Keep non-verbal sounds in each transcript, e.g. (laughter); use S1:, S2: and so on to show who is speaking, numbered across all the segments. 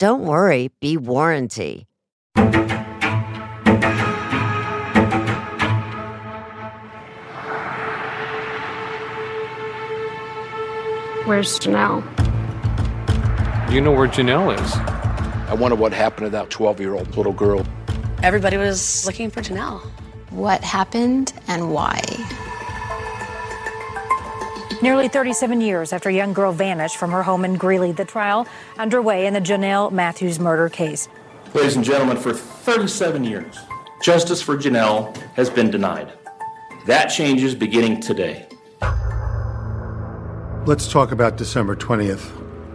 S1: don't worry, be warranty.
S2: Where's Jonelle?
S3: You know where Jonelle is.
S4: I wonder what happened to that 12 year old little girl.
S5: Everybody was looking for Jonelle.
S6: What happened and why?
S7: Nearly 37 years after a young girl vanished from her home in Greeley, the trial underway in the Jonelle Matthews murder case.
S8: Ladies and gentlemen, for 37 years, justice for Jonelle has been denied. That changes beginning today.
S9: Let's talk about December 20th,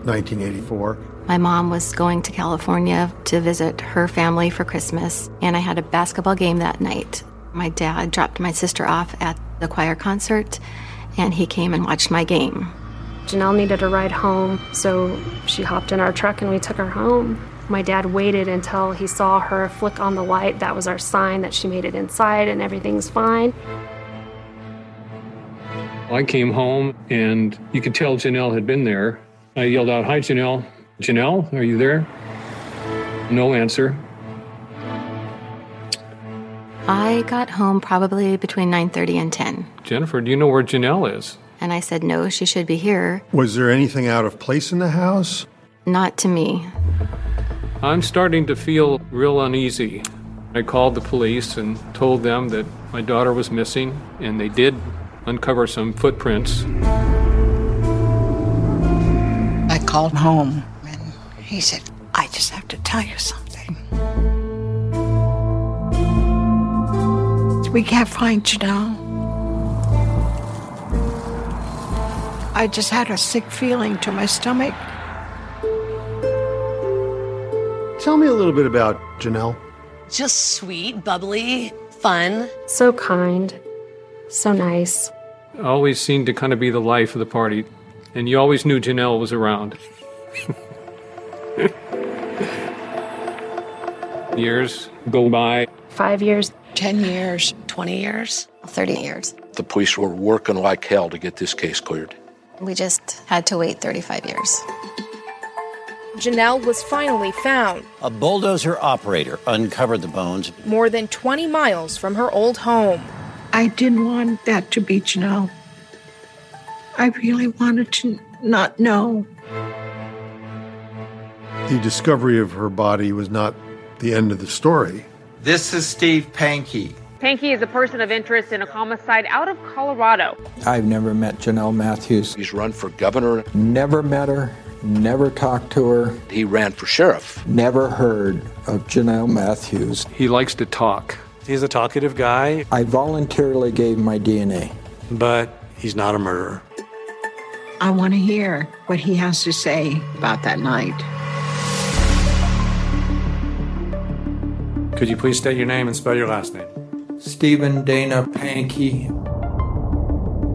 S9: 1984.
S6: My mom was going to California to visit her family for Christmas, and I had a basketball game that night. My dad dropped my sister off at the choir concert, and he came and watched my game.
S2: Jonelle needed a ride home, so she hopped in our truck and we took her home. My dad waited until he saw her flick on the light. That was our sign that she made it inside and everything's fine.
S3: I came home and you could tell Jonelle had been there. I yelled out, Hi, Jonelle. Jonelle, are you there? No answer.
S6: I got home probably between 9:30 and 10.
S3: Jennifer, do you know where Jonelle is?
S6: And I said, "No, she should be here."
S9: Was there anything out of place in the house?
S6: Not to me.
S3: I'm starting to feel real uneasy. I called the police and told them that my daughter was missing, and they did uncover some footprints.
S10: I called home and he said, I just have to tell you something. We can't find Jonelle. I just had a sick feeling to my stomach.
S9: Tell me a little bit about Jonelle.
S5: Just sweet, bubbly, fun.
S2: So kind, so nice.
S3: Always seemed to kind of be the life of the party, and you always knew Jonelle was around. (laughs) Years go by.
S2: Five years,
S10: 10 years,
S5: 20 years.
S6: 30 years.
S4: The police were working like hell to get this case cleared.
S6: We just had to wait 35 years.
S11: Jonelle was finally found
S12: A bulldozer operator uncovered the bones.
S11: more than 20 miles from her old home.
S10: I didn't want that to be Jonelle. I really wanted to not know.
S9: The discovery of her body was not the end of the story.
S13: This is Steve Pankey.
S14: Pankey is a person of interest in a homicide out of Colorado.
S15: I've never met Jonelle Matthews.
S4: He's run for governor.
S15: Never met her, never talked to her,
S4: He ran for sheriff.
S15: never heard of Jonelle Matthews.
S3: He likes to talk.
S16: He's a talkative guy.
S15: I voluntarily gave my DNA.
S16: But he's not a murderer.
S10: I want to hear what he has to say about that night.
S16: Could you please state your name and spell your last name?
S15: Stephen Dana Pankey.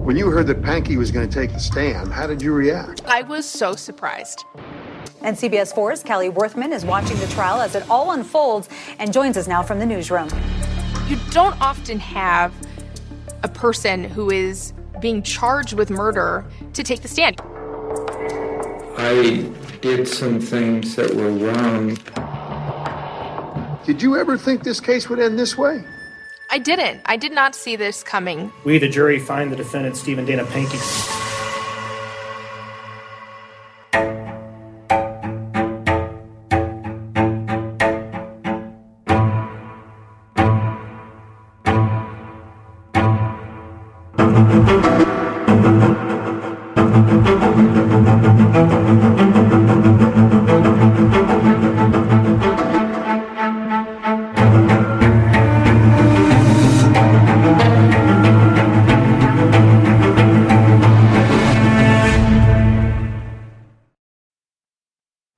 S9: When you heard that Pankey was going to take the stand, how did you react?
S11: I was so surprised.
S17: And CBS 4's Kelly Werthmann is watching the trial as it all unfolds and joins us now from the newsroom.
S11: You don't often have a person who is being charged with murder to take the stand.
S15: I did some things that were wrong.
S9: Did you ever think this case would end this way?
S11: I didn't. I did not see this coming.
S18: We, the jury, find the defendant, Stephen Dana Pankey.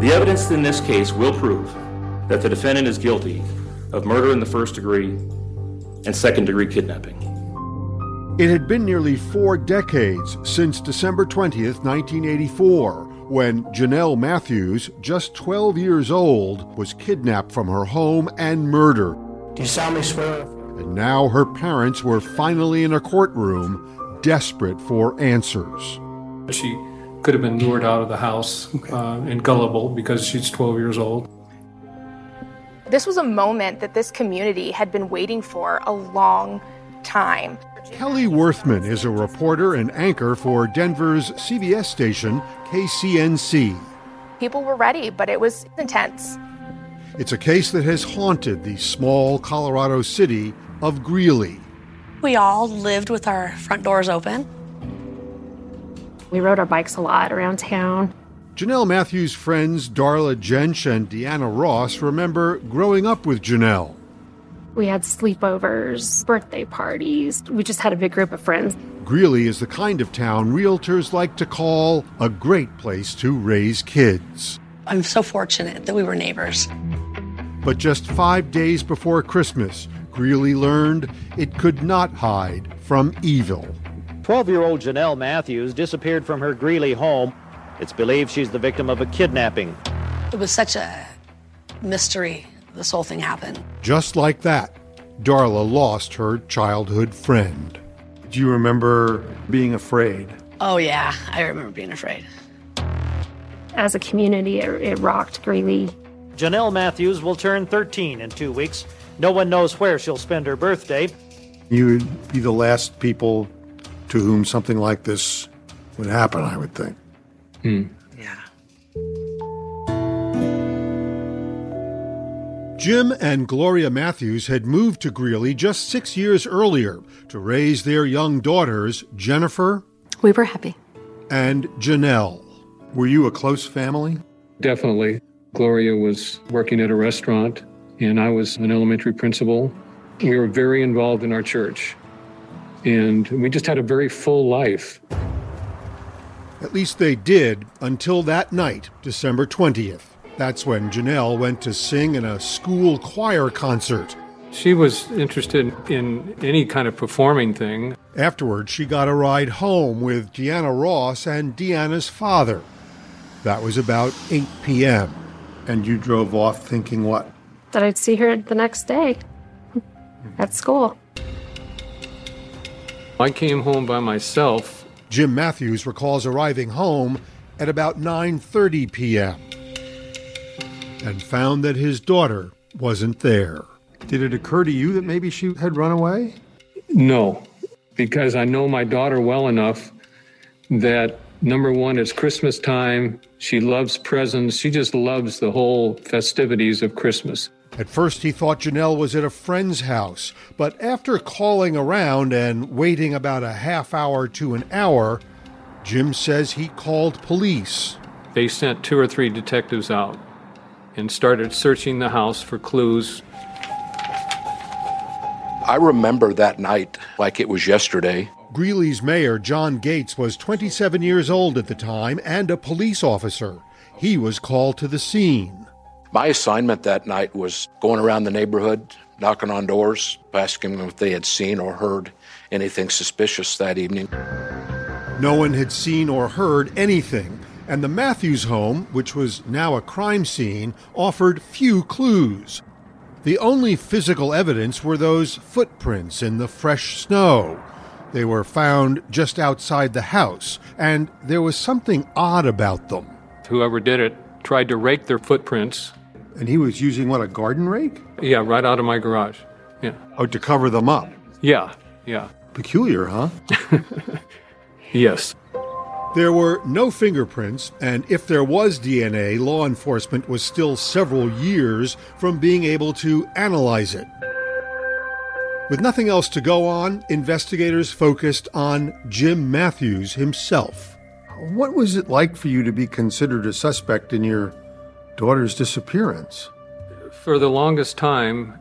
S8: The evidence in this case will prove that the defendant is guilty of murder in the first degree and second degree kidnapping.
S9: It had been nearly four decades since December 20th, 1984, when Jonelle Matthews, just 12 years old, was kidnapped from her home and murdered.
S18: Do you solemnly swear?
S9: And now her parents were finally in a courtroom, desperate for answers.
S3: She could have been lured out of the house uh, and gullible because she's 12 years old.
S11: This was a moment that this community had been waiting for a long time.
S9: Kelly Werthmann is a reporter and anchor for Denver's CBS station, KCNC.
S11: People were ready, but it was intense.
S9: It's a case that has haunted the small Colorado city of Greeley.
S5: We all lived with our front doors open.
S2: We rode our bikes a lot around town.
S9: Jonelle Matthews' friends Darla Jench and Deanna Ross remember growing up with Jonelle.
S2: We had sleepovers, birthday parties. We just had a big group of friends.
S9: Greeley is the kind of town realtors like to call a great place to raise kids.
S5: I'm so fortunate that we were neighbors.
S9: But just five days before Christmas, Greeley learned it could not hide from evil.
S19: 12 year old Jonelle Matthews disappeared from her Greeley home. It's believed she's the victim of a kidnapping.
S5: It was such a mystery this whole thing happened.
S9: Just like that, Darla lost her childhood friend.
S20: Do you remember being afraid?
S5: Oh, yeah, I remember being afraid.
S2: As a community, it, it rocked Greeley.
S19: Jonelle Matthews will turn 13 in two weeks. No one knows where she'll spend her birthday.
S20: You would be the last people to whom something like this would happen, I would think.
S3: Hmm.
S9: Jim and Gloria Matthews had moved to Greeley just six years earlier to raise their young daughters, Jennifer.
S6: We were happy.
S9: And Jonelle.
S20: Were you a close family?
S3: Definitely. Gloria was working at a restaurant, and I was an elementary principal. We were very involved in our church, and we just had a very full life.
S9: At least they did until that night, December 20th. That's when Jonelle went to sing in a school choir concert.
S3: She was interested in any kind of performing thing.
S9: Afterwards, she got a ride home with Deanna Ross and Deanna's father. That was about 8 p.m.
S20: And you drove off thinking what?
S2: That I'd see her the next day at school.
S3: I came home by myself.
S9: Jim Matthews recalls arriving home at about 9:30 p.m. and found that his daughter wasn't there.
S20: Did it occur to you that maybe she had run away?
S3: No, because I know my daughter well enough that number one, it's Christmas time. She loves presents. She just loves the whole festivities of Christmas.
S9: At first, he thought Jonelle was at a friend's house, but after calling around and waiting about a half hour to an hour, Jim says he called police.
S3: They sent two or three detectives out and started searching the house for clues.
S4: I remember that night like it was yesterday.
S9: Greeley's mayor, John Gates, was 27 years old at the time and a police officer. He was called to the scene.
S4: My assignment that night was going around the neighborhood, knocking on doors, asking them if they had seen or heard anything suspicious that evening.
S9: No one had seen or heard anything, and the Matthews home, which was now a crime scene, offered few clues. The only physical evidence were those footprints in the fresh snow. They were found just outside the house, and there was something odd about them.
S3: Whoever did it tried to rake their footprints.
S20: And he was using what, a garden rake?
S3: Yeah, right out of my garage. Yeah.
S20: Oh, to cover them up?
S3: Yeah, yeah.
S20: Peculiar, huh? (laughs)
S3: yes.
S9: There were no fingerprints, and if there was DNA, law enforcement was still several years from being able to analyze it. With nothing else to go on, investigators focused on Jim Matthews himself.
S20: What was it like for you to be considered a suspect in your daughter's disappearance?
S3: For the longest time,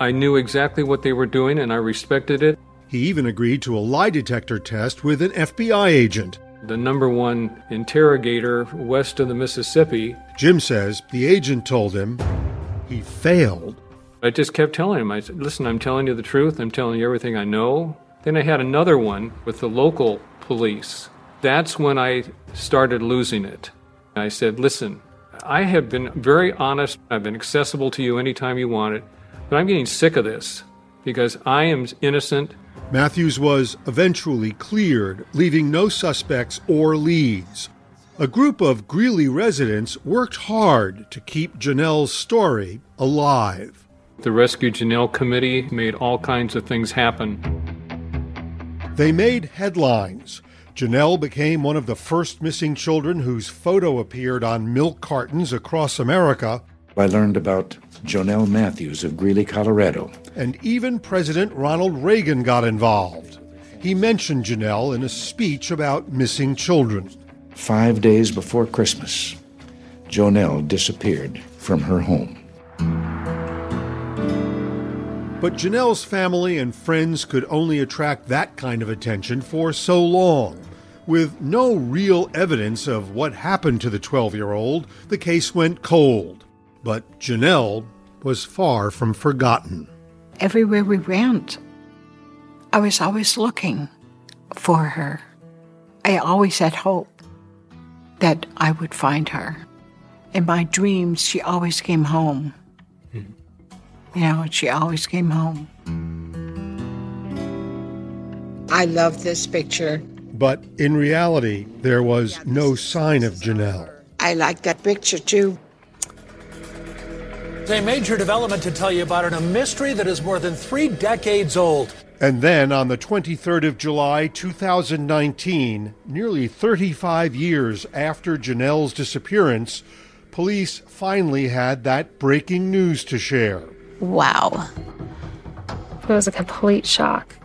S3: I knew exactly what they were doing and I respected it.
S9: He even agreed to a lie detector test with an FBI agent.
S3: The number one interrogator west of the Mississippi.
S9: Jim says the agent told him he failed.
S3: I just kept telling him, I said, listen, I'm telling you the truth. I'm telling you everything I know. Then I had another one with the local police. That's when I started losing it. I said, listen, I have been very honest. I've been accessible to you anytime you want it. But I'm getting sick of this because I am innocent.
S9: Matthews was eventually cleared, leaving no suspects or leads. A group of Greeley residents worked hard to keep Jonelle's story alive.
S3: The Rescue Jonelle Committee made all kinds of things happen.
S9: They made headlines. Jonelle became one of the first missing children whose photo appeared on milk cartons across America.
S21: I learned about Jonelle Matthews of Greeley, Colorado.
S9: And even President Ronald Reagan got involved. He mentioned Jonelle in a speech about missing children.
S21: Five days before Christmas, Jonelle disappeared from her home.
S9: But Jonelle's family and friends could only attract that kind of attention for so long. With no real evidence of what happened to the 12 year old, the case went cold. But Jonelle was far from forgotten.
S10: Everywhere we went, I was always looking for her. I always had hope that I would find her. In my dreams, she always came home. You know, she always came home.
S22: I love this picture.
S9: But in reality, there was no sign of Jonelle.
S22: I like that picture too.
S23: It's a major development to tell you about in a mystery that is more than three decades old.
S9: And then on the 23rd of July 2019, nearly 35 years after Jonelle's disappearance, police finally had that breaking news to share.
S2: Wow. It was a complete shock.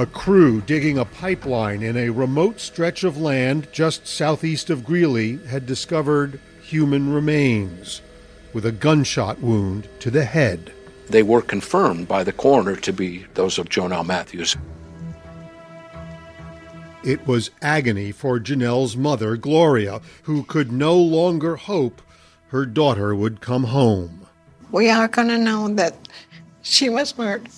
S9: A crew digging a pipeline in a remote stretch of land just southeast of Greeley had discovered human remains with a gunshot wound to the head.
S4: They were confirmed by the coroner to be those of Jonelle Matthews.
S9: It was agony for Jonelle's mother, Gloria, who could no longer hope her daughter would come home.
S22: We are going to know that she was murdered.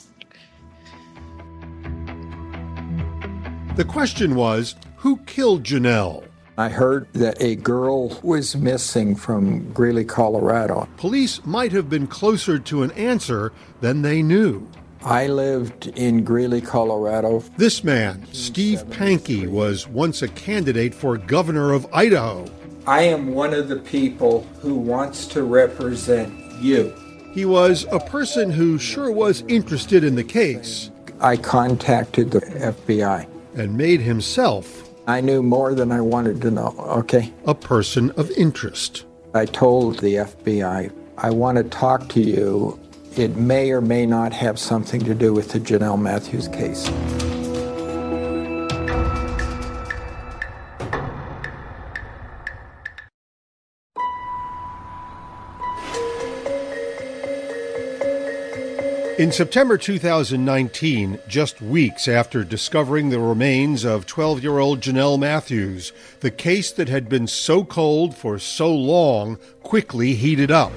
S9: The question was who killed Jonelle?
S15: I heard that a girl was missing from Greeley, Colorado.
S9: Police might have been closer to an answer than they knew.
S15: I lived in Greeley, Colorado.
S9: This man, Steve Pankey, was once a candidate for governor of Idaho.
S15: I am one of the people who wants to represent you.
S9: He was a person who sure was interested in the case.
S15: I contacted the FBI
S9: and made himself
S15: I knew more than I wanted to know, okay?
S9: A person of interest.
S15: I told the FBI, I want to talk to you. It may or may not have something to do with the Jonelle Matthews case.
S9: In September 2019, just weeks after discovering the remains of 12 year old Jonelle Matthews, the case that had been so cold for so long quickly heated up.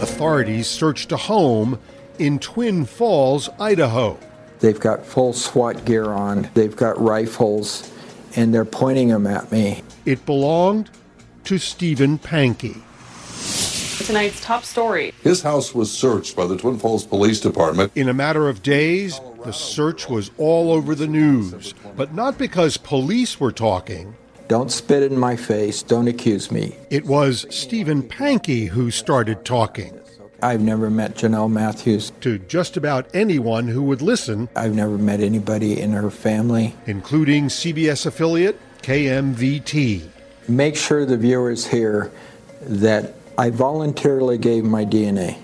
S9: Authorities searched a home in Twin Falls, Idaho.
S15: They've got full SWAT gear on, they've got rifles, and they're pointing them at me.
S9: It belonged to Stephen Pankey
S24: tonight's top story.
S25: His house was searched by the Twin Falls Police Department.
S9: In a matter of days, the search was all over the news, but not because police were talking.
S15: Don't spit in my face. Don't accuse me.
S9: It was Stephen Pankey who started talking.
S15: I've never met Jonelle Matthews.
S9: To just about anyone who would listen.
S15: I've never met anybody in her family,
S9: including CBS affiliate KMVT.
S15: Make sure the viewers hear that I voluntarily gave my DNA.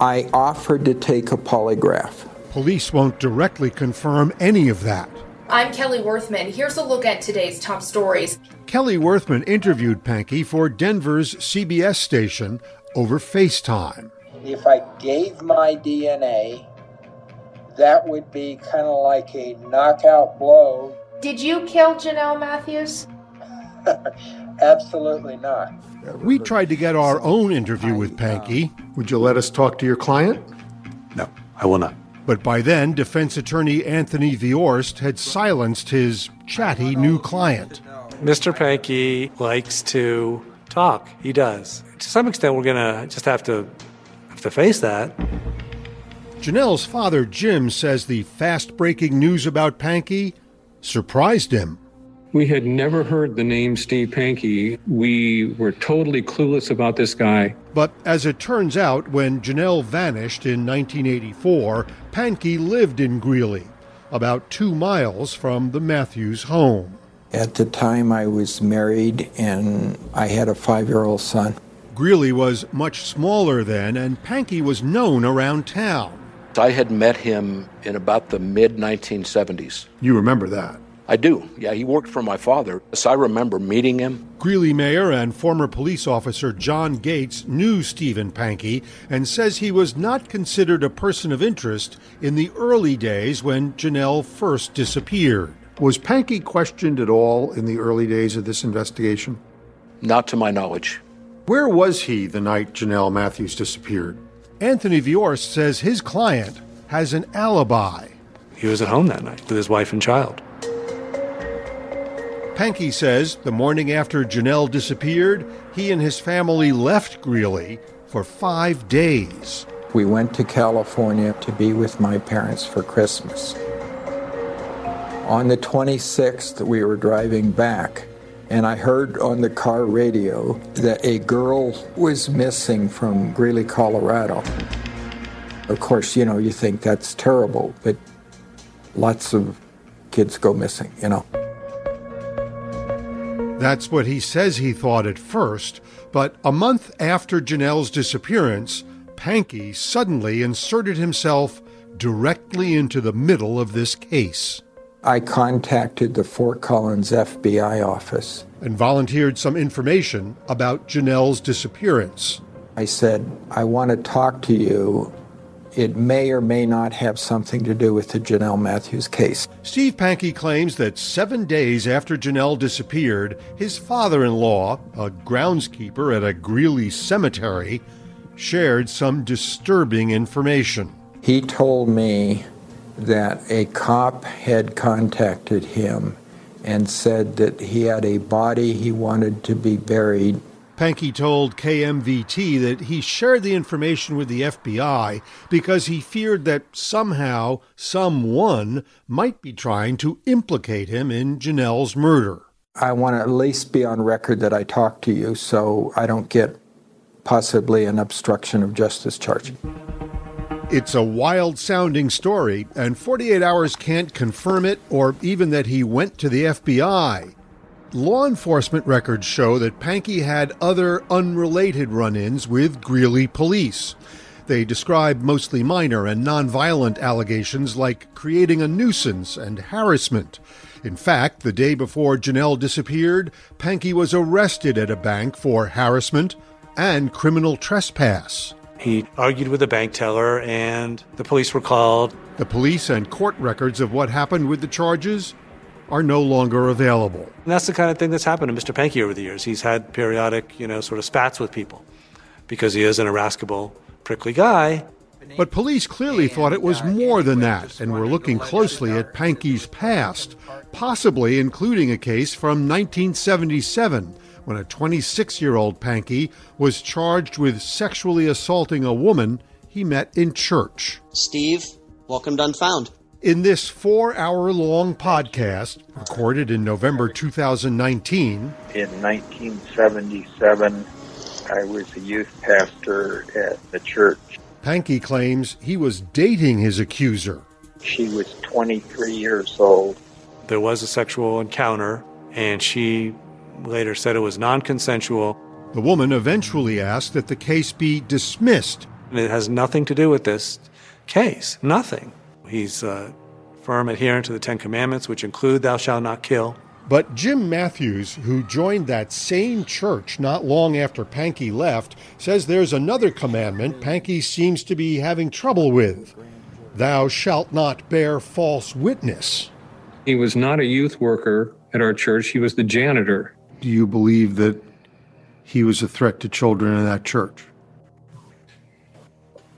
S15: I offered to take a polygraph.
S9: Police won't directly confirm any of that.
S11: I'm Kelly Werthmann. Here's a look at today's top stories.
S9: Kelly Werthmann interviewed Pankey for Denver's CBS station over FaceTime.
S15: If I gave my DNA, that would be kind of like a knockout blow.
S11: Did you kill Jonelle Matthews? (laughs)
S15: Absolutely not.
S9: We tried to get our own interview with Pankey.
S20: Would you let us talk to your client?
S16: No, I will not.
S9: But by then, defense attorney Anthony Viorst had silenced his chatty new client.
S16: Mr. Pankey likes to talk. He does. To some extent, we're going to just have to have to face that.
S9: Jonelle's father, Jim, says the fast breaking news about Pankey surprised him.
S3: We had never heard the name Steve Pankey. We were totally clueless about this guy.
S9: But as it turns out, when Jonelle vanished in 1984, Pankey lived in Greeley, about two miles from the Matthews home.
S15: At the time, I was married and I had a five year old son.
S9: Greeley was much smaller then, and Pankey was known around town.
S4: I had met him in about the mid 1970s.
S20: You remember that?
S4: I do. Yeah, he worked for my father. So I remember meeting him.
S9: Greeley Mayor and former police officer John Gates knew Stephen Pankey and says he was not considered a person of interest in the early days when Jonelle first disappeared.
S20: Was Pankey questioned at all in the early days of this investigation?
S4: Not to my knowledge.
S20: Where was he the night Jonelle Matthews disappeared?
S9: Anthony Viorst says his client has an alibi.
S16: He was at home that night with his wife and child.
S9: Pankey says the morning after Jonelle disappeared, he and his family left Greeley for five days.
S15: We went to California to be with my parents for Christmas. On the 26th, we were driving back, and I heard on the car radio that a girl was missing from Greeley, Colorado. Of course, you know, you think that's terrible, but lots of kids go missing, you know.
S9: That's what he says he thought at first, but a month after Jonelle's disappearance, Pankey suddenly inserted himself directly into the middle of this case.
S15: I contacted the Fort Collins FBI office
S9: and volunteered some information about Jonelle's disappearance.
S15: I said, I want to talk to you it may or may not have something to do with the Jonelle Matthews case.
S9: Steve Pankey claims that seven days after Jonelle disappeared, his father in law, a groundskeeper at a Greeley cemetery, shared some disturbing information.
S15: He told me that a cop had contacted him and said that he had a body he wanted to be buried
S9: Pankey told KMVT that he shared the information with the FBI because he feared that somehow someone might be trying to implicate him in Jonelle's murder.
S15: I want to at least be on record that I talked to you so I don't get possibly an obstruction of justice charge.
S9: It's a wild sounding story, and 48 Hours can't confirm it or even that he went to the FBI. Law enforcement records show that Pankey had other unrelated run ins with Greeley police. They describe mostly minor and nonviolent allegations like creating a nuisance and harassment. In fact, the day before Jonelle disappeared, Pankey was arrested at a bank for harassment and criminal trespass.
S16: He argued with the bank teller, and the police were called.
S9: The police and court records of what happened with the charges are no longer available.
S16: And that's the kind of thing that's happened to Mr. Pankey over the years. He's had periodic, you know, sort of spats with people because he is an irascible, prickly guy.
S9: But police clearly thought it was more than that and were looking closely at Pankey's past, possibly including a case from 1977 when a 26 year old Pankey was charged with sexually assaulting a woman he met in church.
S26: Steve, welcome to Unfound.
S9: In this four hour long podcast, recorded in November 2019,
S27: in 1977, I was a youth pastor at the church.
S9: Pankey claims he was dating his accuser.
S27: She was 23 years old.
S16: There was a sexual encounter, and she later said it was non consensual.
S9: The woman eventually asked that the case be dismissed.
S16: And it has nothing to do with this case. Nothing. He's a firm adherent to the Ten Commandments, which include thou shalt not kill.
S9: But Jim Matthews, who joined that same church not long after Pankey left, says there's another commandment Pankey seems to be having trouble with Thou shalt not bear false witness.
S3: He was not a youth worker at our church, he was the janitor.
S20: Do you believe that he was a threat to children in that church?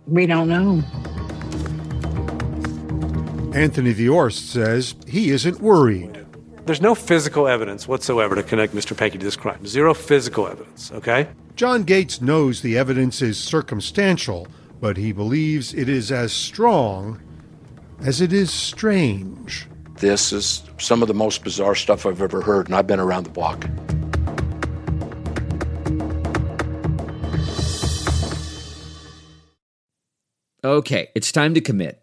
S10: We don't know.
S9: Anthony Viorst says he isn't worried.
S16: There's no physical evidence whatsoever to connect Mr. Pankey to this crime. Zero physical evidence, okay?
S9: John Gates knows the evidence is circumstantial, but he believes it is as strong as it is strange.
S4: This is some of the most bizarre stuff I've ever heard, and I've been around the block.
S28: Okay, it's time to commit.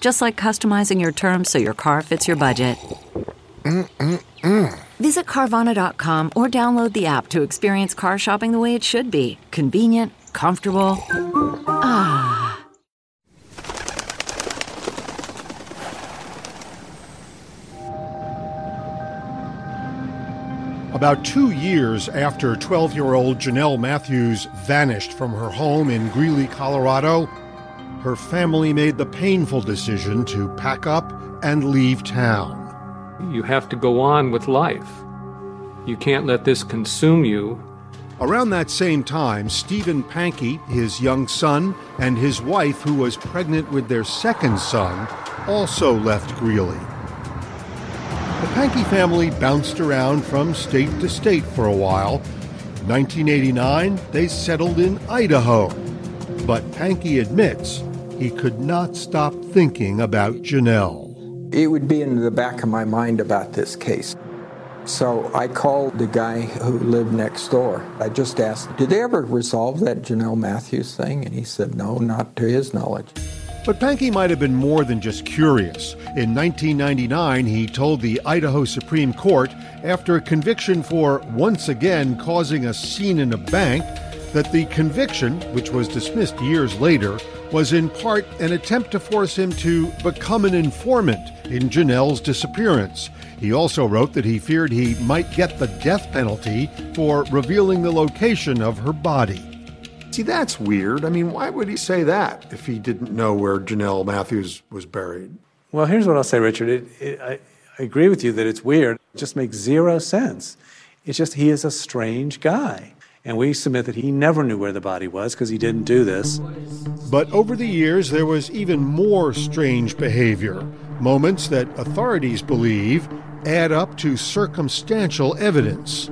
S29: just like customizing your terms so your car fits your budget.
S21: Mm-mm-mm.
S29: Visit Carvana.com or download the app to experience car shopping the way it should be convenient, comfortable. Ah.
S9: About two years after 12 year old Jonelle Matthews vanished from her home in Greeley, Colorado, her family made the painful decision to pack up and leave town.
S3: You have to go on with life. You can't let this consume you.
S9: Around that same time, Stephen Pankey, his young son, and his wife, who was pregnant with their second son, also left Greeley. The Pankey family bounced around from state to state for a while. In 1989, they settled in Idaho. But Pankey admits he could not stop thinking about Jonelle.
S15: It would be in the back of my mind about this case. So I called the guy who lived next door. I just asked, Did they ever resolve that Jonelle Matthews thing? And he said, No, not to his knowledge.
S9: But Pankey might have been more than just curious. In 1999, he told the Idaho Supreme Court, after a conviction for once again causing a scene in a bank, that the conviction, which was dismissed years later, was in part an attempt to force him to become an informant in Jonelle's disappearance. He also wrote that he feared he might get the death penalty for revealing the location of her body.
S20: See, that's weird. I mean, why would he say that if he didn't know where Jonelle Matthews was buried?
S16: Well, here's what I'll say, Richard. It, it, I, I agree with you that it's weird. It just makes zero sense. It's just he is a strange guy. And we submit that he never knew where the body was because he didn't do this.
S9: But over the years, there was even more strange behavior. Moments that authorities believe add up to circumstantial evidence.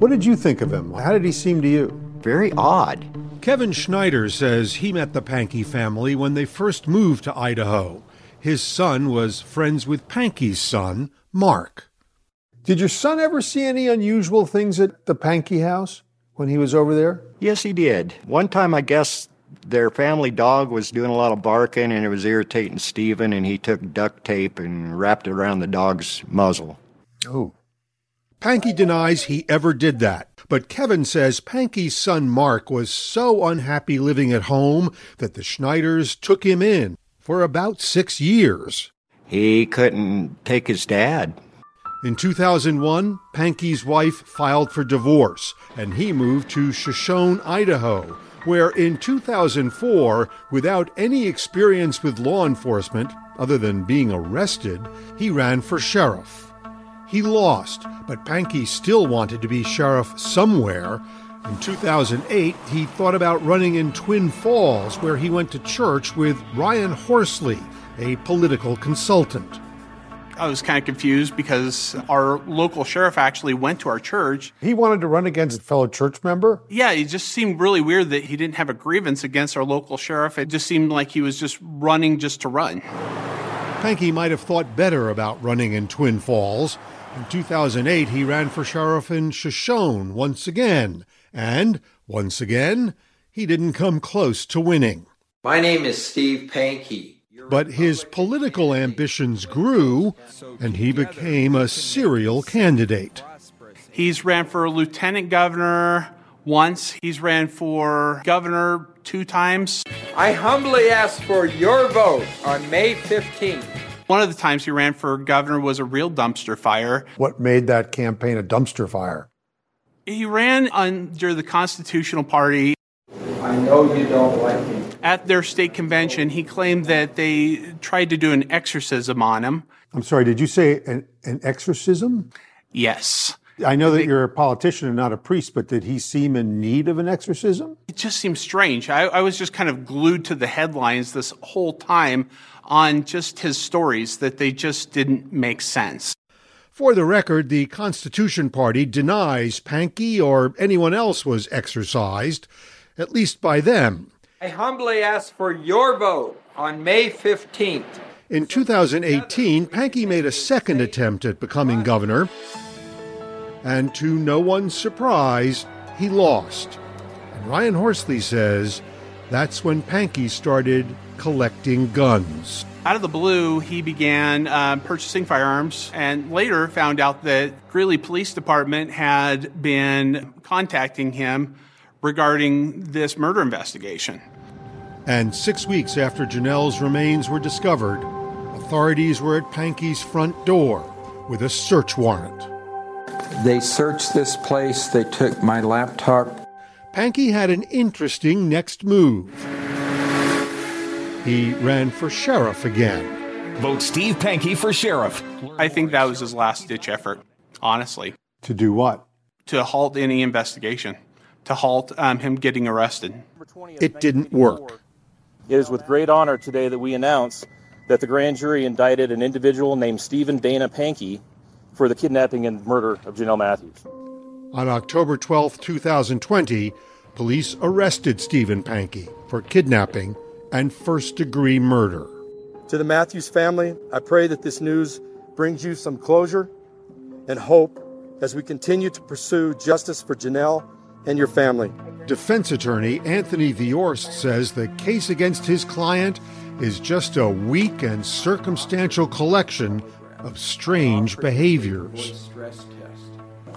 S20: What did you think of him? How did he seem to you?
S30: Very odd.
S9: Kevin Schneider says he met the Pankey family when they first moved to Idaho. His son was friends with Pankey's son, Mark.
S20: Did your son ever see any unusual things at the Pankey house when he was over there?
S30: Yes, he did. One time, I guess their family dog was doing a lot of barking and it was irritating Stephen, and he took duct tape and wrapped it around the dog's muzzle.
S20: Oh.
S9: Pankey denies he ever did that, but Kevin says Pankey's son Mark was so unhappy living at home that the Schneiders took him in for about six years.
S30: He couldn't take his dad.
S9: In 2001, Pankey's wife filed for divorce, and he moved to Shoshone, Idaho, where in 2004, without any experience with law enforcement other than being arrested, he ran for sheriff. He lost, but Pankey still wanted to be sheriff somewhere. In 2008, he thought about running in Twin Falls, where he went to church with Ryan Horsley, a political consultant.
S31: I was kind of confused because our local sheriff actually went to our church.
S20: He wanted to run against a fellow church member?
S31: Yeah, it just seemed really weird that he didn't have a grievance against our local sheriff. It just seemed like he was just running just to run.
S9: Pankey might have thought better about running in Twin Falls. In 2008, he ran for sheriff in Shoshone once again. And, once again, he didn't come close to winning.
S32: My name is Steve Pankey.
S9: But his political ambitions grew, and he became a serial candidate.
S31: He's ran for lieutenant governor once, he's ran for governor two times.
S32: I humbly ask for your vote on May 15th.
S31: One of the times he ran for governor was a real dumpster fire.
S20: What made that campaign a dumpster fire?
S31: He ran under the Constitutional Party.
S32: I know you don't like me.
S31: At their state convention, he claimed that they tried to do an exorcism on him.
S20: I'm sorry, did you say an, an exorcism?
S31: Yes.
S20: I know that you're a politician and not a priest, but did he seem in need of an exorcism?
S31: It just seems strange. I, I was just kind of glued to the headlines this whole time on just his stories that they just didn't make sense.
S9: For the record, the Constitution Party denies Pankey or anyone else was exorcised, at least by them.
S32: I humbly ask for your vote on May 15th.
S9: In 2018, Pankey made a second attempt at becoming governor, and to no one's surprise, he lost. And Ryan Horsley says that's when Pankey started collecting guns.
S31: Out of the blue, he began uh, purchasing firearms and later found out that Greeley Police Department had been contacting him regarding this murder investigation.
S9: And six weeks after Jonelle's remains were discovered, authorities were at Pankey's front door with a search warrant.
S15: They searched this place, they took my laptop.
S9: Pankey had an interesting next move. He ran for sheriff again.
S33: Vote Steve Pankey for sheriff.
S31: I think that was his last ditch effort, honestly.
S9: To do what?
S31: To halt any investigation, to halt um, him getting arrested.
S9: It didn't work.
S34: It is with great honor today that we announce that the grand jury indicted an individual named Stephen Dana Pankey for the kidnapping and murder of Jonelle Matthews.
S9: On October 12, 2020, police arrested Stephen Pankey for kidnapping and first degree murder.
S35: To the Matthews family, I pray that this news brings you some closure and hope as we continue to pursue justice for Jonelle and your family.
S9: Defense attorney Anthony Viorst says the case against his client is just a weak and circumstantial collection of strange behaviors.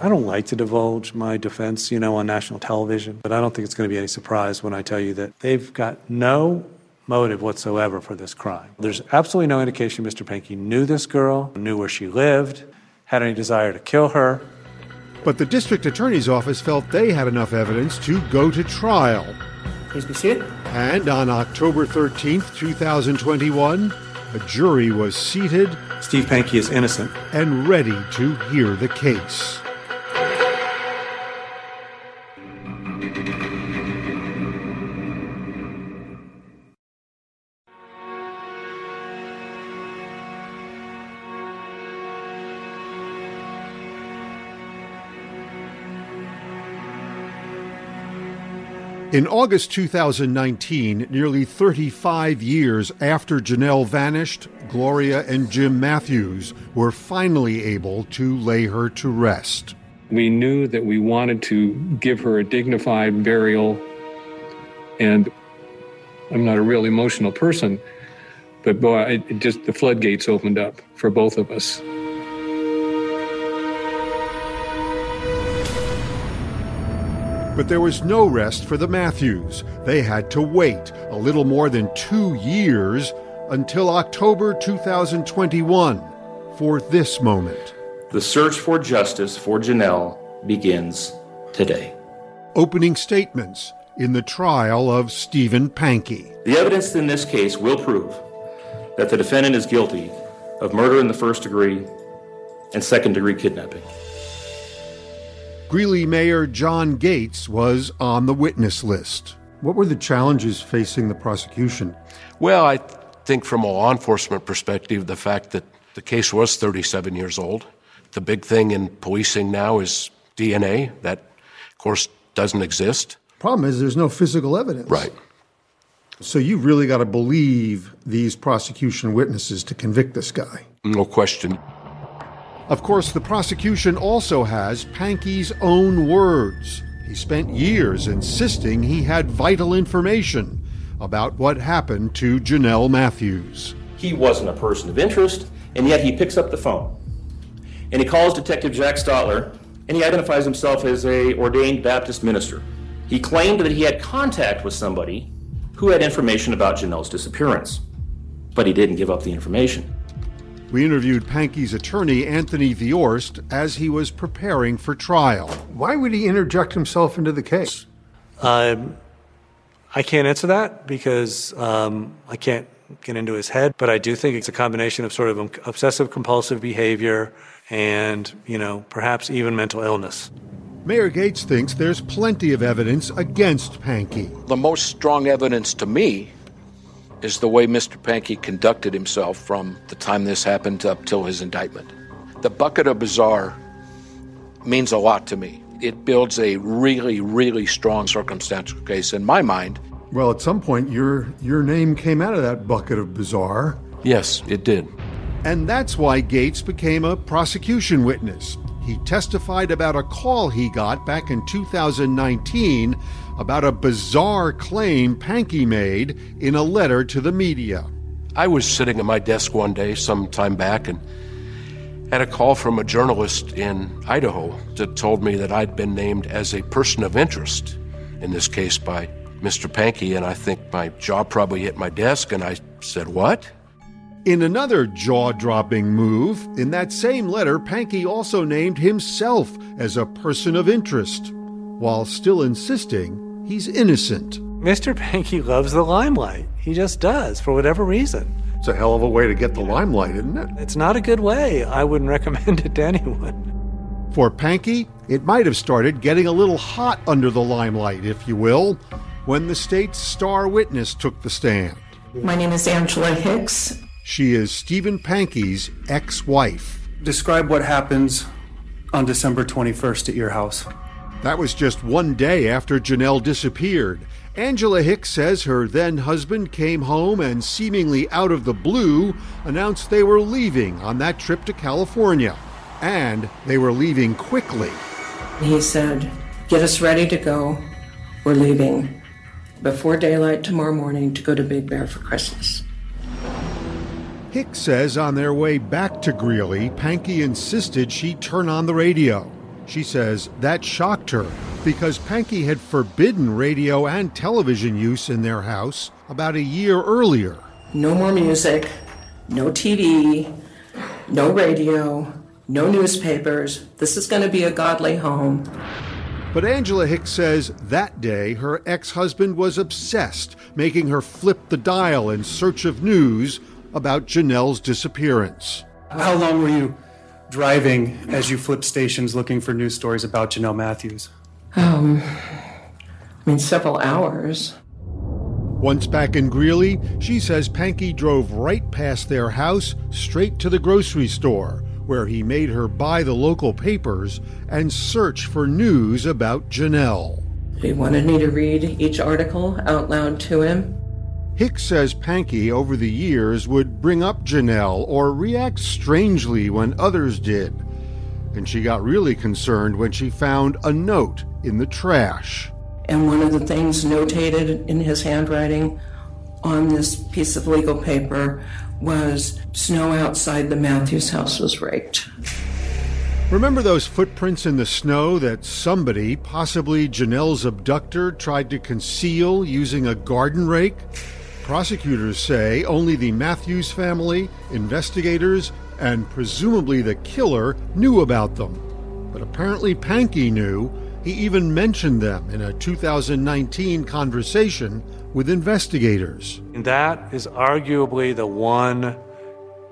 S16: I don't like to divulge my defense, you know, on national television, but I don't think it's going to be any surprise when I tell you that they've got no motive whatsoever for this crime. There's absolutely no indication Mr. Pankey knew this girl, knew where she lived, had any desire to kill her.
S9: But the district attorney's office felt they had enough evidence to go to trial.
S36: Please be seated.
S9: And on October 13th, 2021, a jury was seated.
S16: Steve Pankey is innocent.
S9: And ready to hear the case. In August 2019, nearly 35 years after Jonelle vanished, Gloria and Jim Matthews were finally able to lay her to rest.
S3: We knew that we wanted to give her a dignified burial, and I'm not a real emotional person, but boy, it just the floodgates opened up for both of us.
S9: But there was no rest for the Matthews. They had to wait a little more than two years until October 2021 for this moment.
S37: The search for justice for Jonelle begins today.
S9: Opening statements in the trial of Stephen Pankey.
S37: The evidence in this case will prove that the defendant is guilty of murder in the first degree and second degree kidnapping.
S9: Greeley Mayor John Gates was on the witness list.
S20: What were the challenges facing the prosecution?
S4: Well, I think from a law enforcement perspective, the fact that the case was 37 years old. The big thing in policing now is DNA. That, of course, doesn't exist.
S20: Problem is, there's no physical evidence.
S4: Right.
S20: So you really got to believe these prosecution witnesses to convict this guy.
S4: No question.
S9: Of course, the prosecution also has Pankey's own words. He spent years insisting he had vital information about what happened to Jonelle Matthews.
S37: He wasn't a person of interest, and yet he picks up the phone. And he calls Detective Jack Stotler, and he identifies himself as a ordained Baptist minister. He claimed that he had contact with somebody who had information about Jonelle's disappearance, but he didn't give up the information.
S9: We interviewed Pankey's attorney, Anthony Viorst, as he was preparing for trial.
S20: Why would he interject himself into the case?
S16: Um, I can't answer that because um, I can't get into his head, but I do think it's a combination of sort of obsessive compulsive behavior and, you know, perhaps even mental illness.
S9: Mayor Gates thinks there's plenty of evidence against Pankey.
S4: The most strong evidence to me is the way Mr. Pankey conducted himself from the time this happened up till his indictment. The bucket of bizarre means a lot to me. It builds a really, really strong circumstantial case in my mind.
S20: Well, at some point, your your name came out of that bucket of bizarre.
S4: Yes, it did.
S9: And that's why Gates became a prosecution witness. He testified about a call he got back in 2019 about a bizarre claim Pankey made in a letter to the media.
S4: I was sitting at my desk one day some time back and had a call from a journalist in Idaho that told me that I'd been named as a person of interest in this case by Mr. Pankey, and I think my jaw probably hit my desk, and I said, What?
S9: In another jaw dropping move, in that same letter, Pankey also named himself as a person of interest, while still insisting he's innocent.
S16: Mr. Pankey loves the limelight. He just does, for whatever reason.
S20: It's a hell of a way to get the limelight, isn't it?
S16: It's not a good way. I wouldn't (laughs) recommend it to anyone.
S9: For Pankey, it might have started getting a little hot under the limelight, if you will, when the state's star witness took the stand.
S38: My name is Angela Hicks.
S9: She is Stephen Pankey's ex wife.
S39: Describe what happens on December 21st at your house.
S9: That was just one day after Jonelle disappeared. Angela Hicks says her then husband came home and, seemingly out of the blue, announced they were leaving on that trip to California. And they were leaving quickly.
S38: He said, Get us ready to go. We're leaving before daylight tomorrow morning to go to Big Bear for Christmas.
S9: Hicks says on their way back to Greeley, Pankey insisted she turn on the radio. She says that shocked her because Pankey had forbidden radio and television use in their house about a year earlier.
S38: No more music, no TV, no radio, no newspapers. This is going to be a godly home.
S9: But Angela Hicks says that day her ex husband was obsessed, making her flip the dial in search of news about Jonelle's disappearance.
S39: How long were you driving as you flipped stations looking for news stories about Jonelle Matthews?
S38: Um, I mean, several hours.
S9: Once back in Greeley, she says Pankey drove right past their house straight to the grocery store, where he made her buy the local papers and search for news about Jonelle.
S38: He wanted me to read each article out loud to him.
S9: Hicks says Pankey over the years would bring up Jonelle or react strangely when others did. And she got really concerned when she found a note in the trash.
S38: And one of the things notated in his handwriting on this piece of legal paper was snow outside the Matthews house was raked.
S9: Remember those footprints in the snow that somebody, possibly Jonelle's abductor, tried to conceal using a garden rake? Prosecutors say only the Matthews family, investigators, and presumably the killer knew about them. But apparently Pankey knew. He even mentioned them in a 2019 conversation with investigators.
S16: And that is arguably the one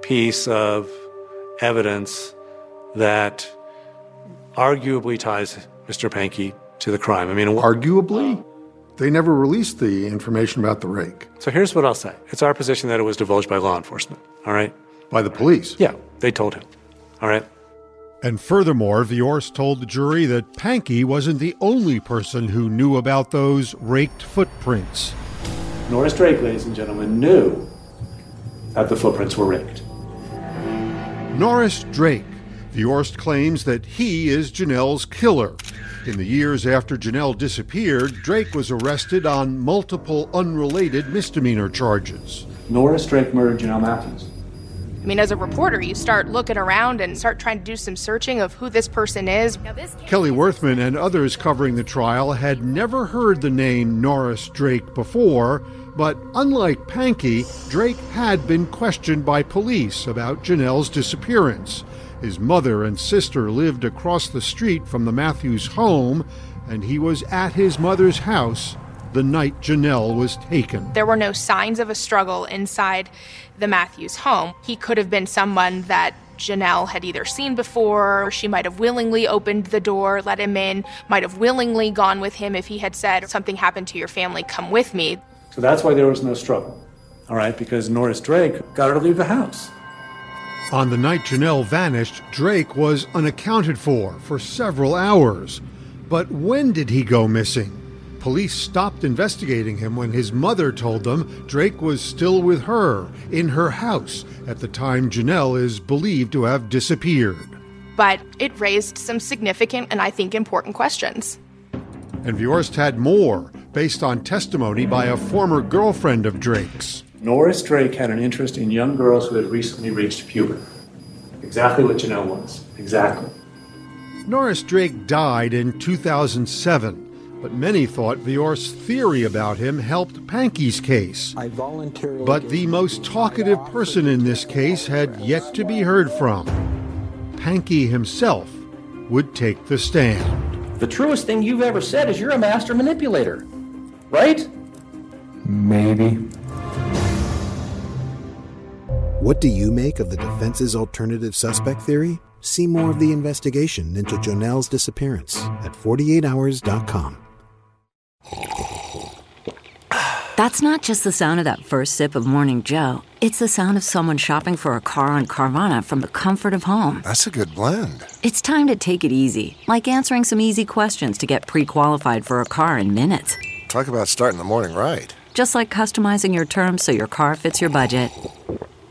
S16: piece of evidence that arguably ties Mr. Pankey to the crime. I mean,
S20: arguably? They never released the information about the rake.
S16: So here's what I'll say it's our position that it was divulged by law enforcement, all right?
S20: By the police?
S16: Yeah, they told him, all right?
S9: And furthermore, Viorst told the jury that Pankey wasn't the only person who knew about those raked footprints.
S16: Norris Drake, ladies and gentlemen, knew that the footprints were raked.
S9: Norris Drake. Viorst claims that he is Jonelle's killer. In the years after Jonelle disappeared, Drake was arrested on multiple unrelated misdemeanor charges.
S16: Norris Drake murdered Jonelle Matthews.
S40: I mean, as a reporter, you start looking around and start trying to do some searching of who this person is.
S9: Kelly Werthmann and others covering the trial had never heard the name Norris Drake before, but unlike Pankey, Drake had been questioned by police about Jonelle's disappearance. His mother and sister lived across the street from the Matthews home, and he was at his mother's house the night Jonelle was taken.
S40: There were no signs of a struggle inside the Matthews home. He could have been someone that Jonelle had either seen before, or she might have willingly opened the door, let him in, might have willingly gone with him if he had said, Something happened to your family, come with me.
S16: So that's why there was no struggle, all right? Because Norris Drake got her to leave the house.
S9: On the night Jonelle vanished, Drake was unaccounted for for several hours. But when did he go missing? Police stopped investigating him when his mother told them Drake was still with her in her house at the time Jonelle is believed to have disappeared.
S40: But it raised some significant and I think important questions.
S9: And Viorst had more based on testimony by a former girlfriend of Drake's.
S16: Norris Drake had an interest in young girls who had recently reached puberty. Exactly what Jonelle was. Exactly.
S9: Norris Drake died in 2007, but many thought Viorst's theory about him helped Pankey's case.
S15: I voluntarily.
S9: But the most talkative person in this case had yet to be heard from. Pankey himself would take the stand.
S37: The truest thing you've ever said is you're a master manipulator, right?
S15: Maybe.
S41: What do you make of the defense's alternative suspect theory? See more of the investigation into Jonelle's disappearance at 48hours.com.
S29: That's not just the sound of that first sip of Morning Joe. It's the sound of someone shopping for a car on Carvana from the comfort of home.
S42: That's a good blend.
S29: It's time to take it easy, like answering some easy questions to get pre qualified for a car in minutes.
S42: Talk about starting the morning right.
S29: Just like customizing your terms so your car fits your budget.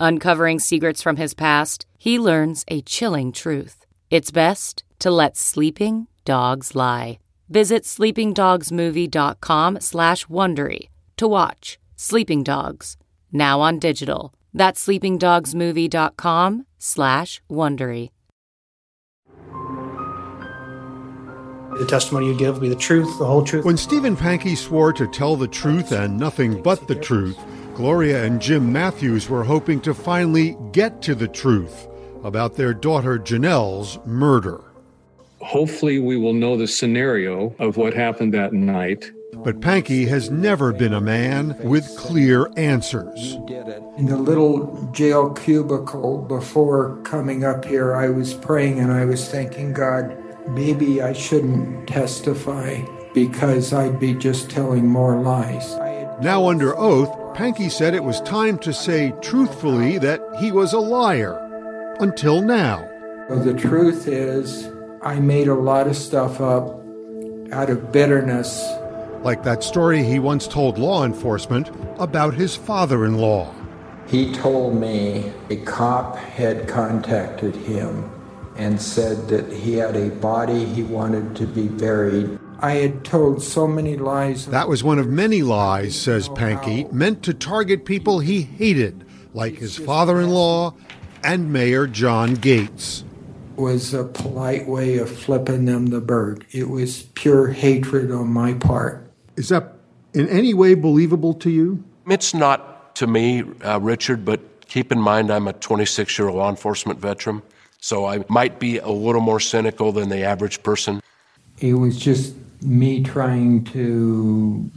S36: Uncovering secrets from his past, he learns a chilling truth. It's best to let sleeping dogs lie. Visit sleepingdogsmovie.com slash Wondery to watch Sleeping Dogs, now on digital. That's sleepingdogsmovie.com slash Wondery.
S43: The testimony you give will be the truth, the whole truth.
S9: When Stephen Pankey swore to tell the truth and nothing but the truth, Gloria and Jim Matthews were hoping to finally get to the truth about their daughter Jonelle's murder.
S3: Hopefully, we will know the scenario of what happened that night.
S9: But Pankey has never been a man with clear answers.
S15: In the little jail cubicle before coming up here, I was praying and I was thanking God, maybe I shouldn't testify because I'd be just telling more lies.
S9: Now, under oath, Pankey said it was time to say truthfully that he was a liar. Until now.
S15: Well, the truth is, I made a lot of stuff up out of bitterness.
S9: Like that story he once told law enforcement about his father in law.
S15: He told me a cop had contacted him and said that he had a body he wanted to be buried. I had told so many lies.
S9: That was one of many lies, says Pankey, meant to target people he hated, like his father in law and Mayor John Gates.
S15: Was a polite way of flipping them the bird. It was pure hatred on my part.
S9: Is that in any way believable to you?
S4: It's not to me, uh, Richard, but keep in mind I'm a 26 year law enforcement veteran, so I might be a little more cynical than the average person.
S15: It was just me trying to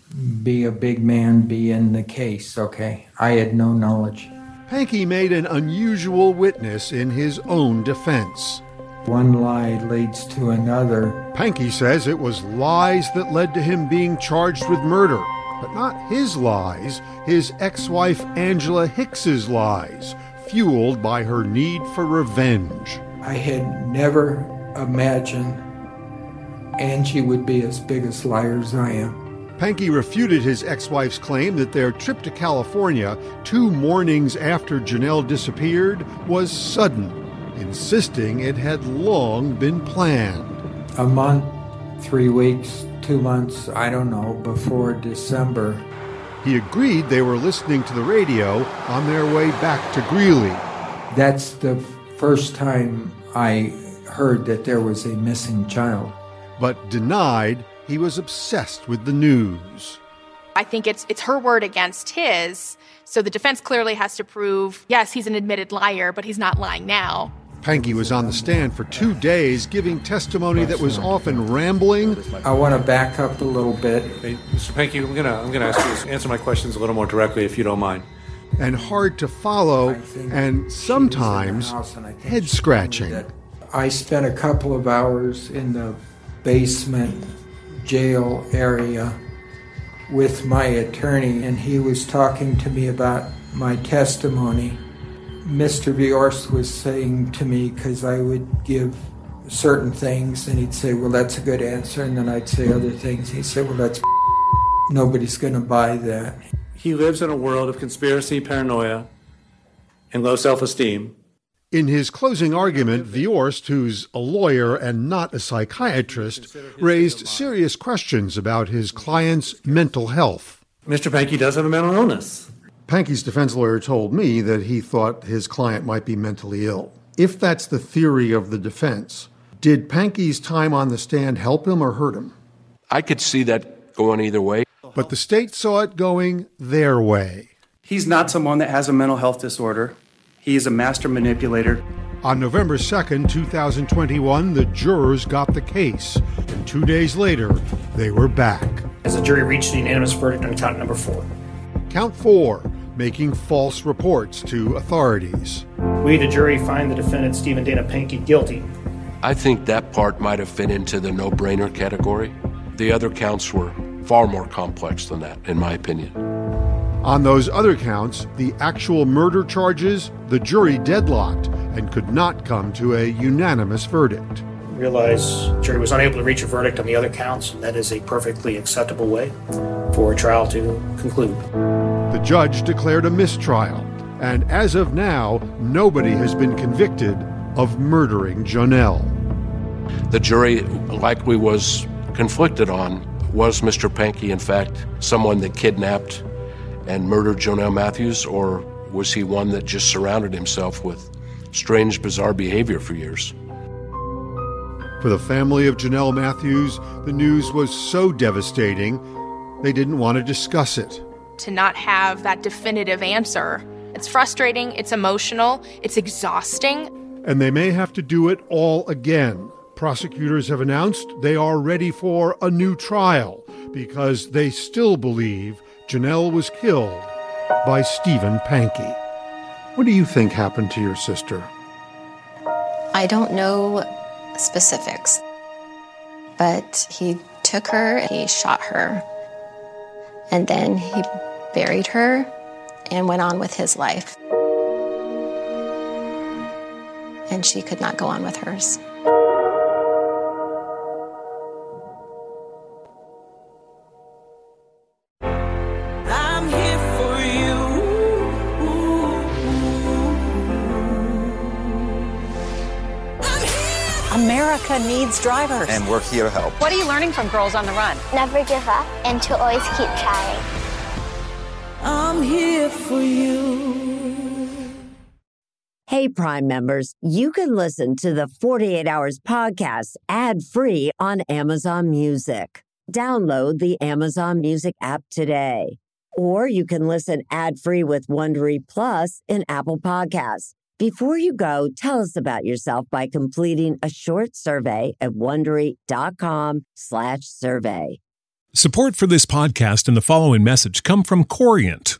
S15: be a big man, be in the case, okay? I had no knowledge.
S9: Pankey made an unusual witness in his own defense.
S15: One lie leads to another.
S9: Pankey says it was lies that led to him being charged with murder, but not his lies, his ex wife Angela Hicks's lies, fueled by her need for revenge.
S15: I had never imagined Angie would be as big a liar as I am.
S9: Pankey refuted his ex wife's claim that their trip to California, two mornings after Jonelle disappeared, was sudden, insisting it had long been planned.
S15: A month, three weeks, two months, I don't know, before December.
S9: He agreed they were listening to the radio on their way back to Greeley.
S15: That's the first time I heard that there was a missing child.
S9: But denied he was obsessed with the news.
S40: I think it's it's her word against his. So the defense clearly has to prove, yes, he's an admitted liar, but he's not lying now.
S9: Pankey was on the stand for two days, giving testimony that was often rambling.
S15: I want to back up a little bit.
S16: Hey, Mr. Pankey, I'm gonna I'm gonna ask you to answer my questions a little more directly, if you don't mind.
S9: And hard to follow, and sometimes head scratching.
S15: I spent a couple of hours in the basement jail area with my attorney, and he was talking to me about my testimony. Mr. Viorst was saying to me, because I would give certain things, and he'd say, Well, that's a good answer. And then I'd say other things. He'd say, Well, that's (laughs) nobody's going to buy that.
S16: He lives in a world of conspiracy, paranoia, and low self esteem.
S9: In his closing argument, Viorst, who's a lawyer and not a psychiatrist, raised serious questions about his client's mental health.
S16: Mr. Pankey does have a mental illness.
S9: Pankey's defense lawyer told me that he thought his client might be mentally ill. If that's the theory of the defense, did Pankey's time on the stand help him or hurt him?
S4: I could see that going either way.
S9: But the state saw it going their way.
S39: He's not someone that has a mental health disorder. He is a master manipulator.
S9: On November 2nd, 2021, the jurors got the case, and two days later, they were back.
S43: As the jury reached a unanimous verdict on count number four.
S9: Count four making false reports to authorities.
S43: We, the jury, find the defendant, Stephen Dana Pankey, guilty.
S4: I think that part might have fit into the no brainer category. The other counts were far more complex than that, in my opinion.
S9: On those other counts, the actual murder charges, the jury deadlocked and could not come to a unanimous verdict.
S43: Realize jury was unable to reach a verdict on the other counts, and that is a perfectly acceptable way for a trial to conclude.
S9: The judge declared a mistrial, and as of now, nobody has been convicted of murdering Jonelle.
S4: The jury likely was conflicted on was Mr. Pankey, in fact, someone that kidnapped and murdered Jonelle Matthews, or was he one that just surrounded himself with strange, bizarre behavior for years?
S9: For the family of Jonelle Matthews, the news was so devastating, they didn't want to discuss it.
S40: To not have that definitive answer, it's frustrating, it's emotional, it's exhausting.
S9: And they may have to do it all again. Prosecutors have announced they are ready for a new trial because they still believe Jonelle was killed by Stephen Pankey. What do you think happened to your sister?
S44: I don't know specifics, but he took her, he shot her, and then he buried her and went on with his life. And she could not go on with hers.
S45: America needs drivers.
S42: And we're here to help.
S45: What are you learning from Girls on the Run?
S46: Never give up and to always keep trying.
S47: I'm here for you.
S48: Hey, Prime members, you can listen to the 48 Hours podcast ad free on Amazon Music. Download the Amazon Music app today. Or you can listen ad free with Wondery Plus in Apple Podcasts. Before you go, tell us about yourself by completing a short survey at wondery.com/slash survey.
S49: Support for this podcast and the following message come from Corient.